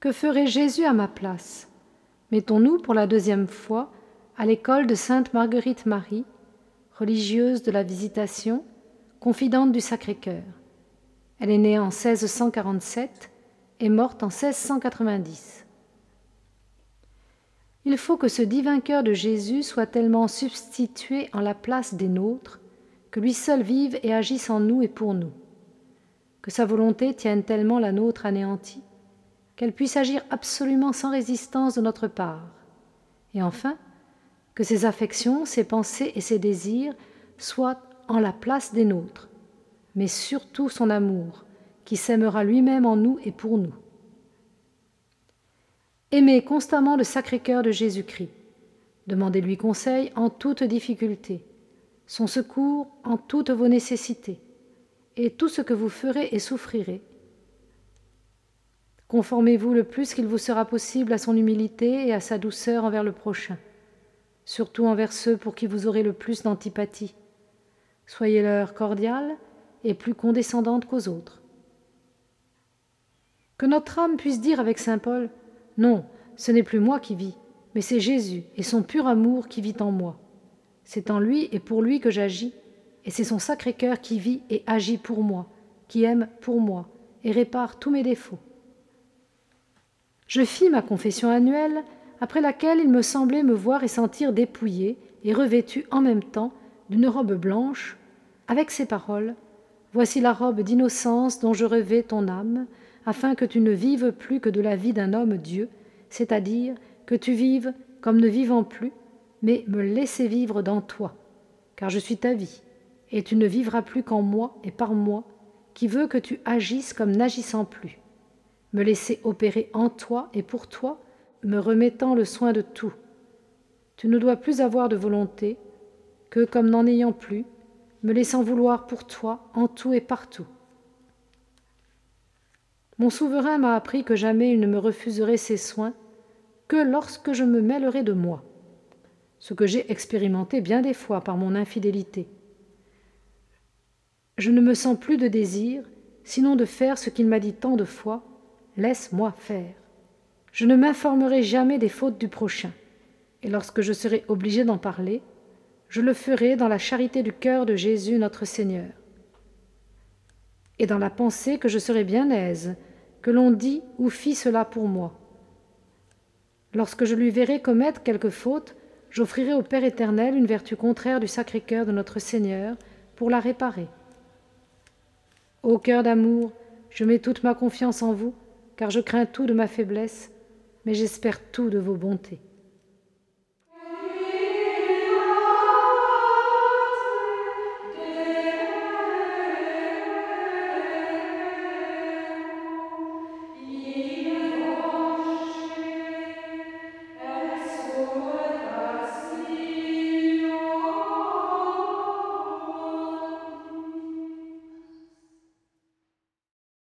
Que ferait Jésus à ma place? Mettons-nous pour la deuxième fois à l'école de Sainte Marguerite Marie, religieuse de la Visitation, confidente du Sacré-Cœur. Elle est née en 1647 et morte en 1690. Il faut que ce divin cœur de Jésus soit tellement substitué en la place des nôtres, que lui seul vive et agisse en nous et pour nous, que sa volonté tienne tellement la nôtre anéantie, qu'elle puisse agir absolument sans résistance de notre part, et enfin, que ses affections, ses pensées et ses désirs soient en la place des nôtres, mais surtout son amour, qui s'aimera lui-même en nous et pour nous. Aimez constamment le Sacré-Cœur de Jésus-Christ. Demandez-lui conseil en toute difficulté, son secours en toutes vos nécessités, et tout ce que vous ferez et souffrirez. Conformez-vous le plus qu'il vous sera possible à son humilité et à sa douceur envers le prochain surtout envers ceux pour qui vous aurez le plus d'antipathie. Soyez-leur cordiale et plus condescendante qu'aux autres. Que notre âme puisse dire avec saint Paul Non, ce n'est plus moi qui vis, mais c'est Jésus et son pur amour qui vit en moi. C'est en lui et pour lui que j'agis, et c'est son sacré cœur qui vit et agit pour moi, qui aime pour moi et répare tous mes défauts. Je fis ma confession annuelle après laquelle il me semblait me voir et sentir dépouillé et revêtu en même temps d'une robe blanche, avec ces paroles Voici la robe d'innocence dont je revais ton âme, afin que tu ne vives plus que de la vie d'un homme Dieu, c'est-à-dire que tu vives comme ne vivant plus, mais me laisser vivre dans toi, car je suis ta vie, et tu ne vivras plus qu'en moi et par moi, qui veux que tu agisses comme n'agissant plus. Me laisser opérer en toi et pour toi, me remettant le soin de tout. Tu ne dois plus avoir de volonté, que, comme n'en ayant plus, me laissant vouloir pour toi en tout et partout. Mon souverain m'a appris que jamais il ne me refuserait ses soins que lorsque je me mêlerai de moi, ce que j'ai expérimenté bien des fois par mon infidélité. Je ne me sens plus de désir, sinon de faire ce qu'il m'a dit tant de fois, laisse-moi faire. Je ne m'informerai jamais des fautes du prochain, et lorsque je serai obligé d'en parler, je le ferai dans la charité du cœur de Jésus notre Seigneur, et dans la pensée que je serai bien aise, que l'on dit ou fit cela pour moi. Lorsque je lui verrai commettre quelque faute, j'offrirai au Père éternel une vertu contraire du Sacré-Cœur de notre Seigneur pour la réparer. Ô cœur d'amour, je mets toute ma confiance en vous, car je crains tout de ma faiblesse mais j'espère tout de vos bontés.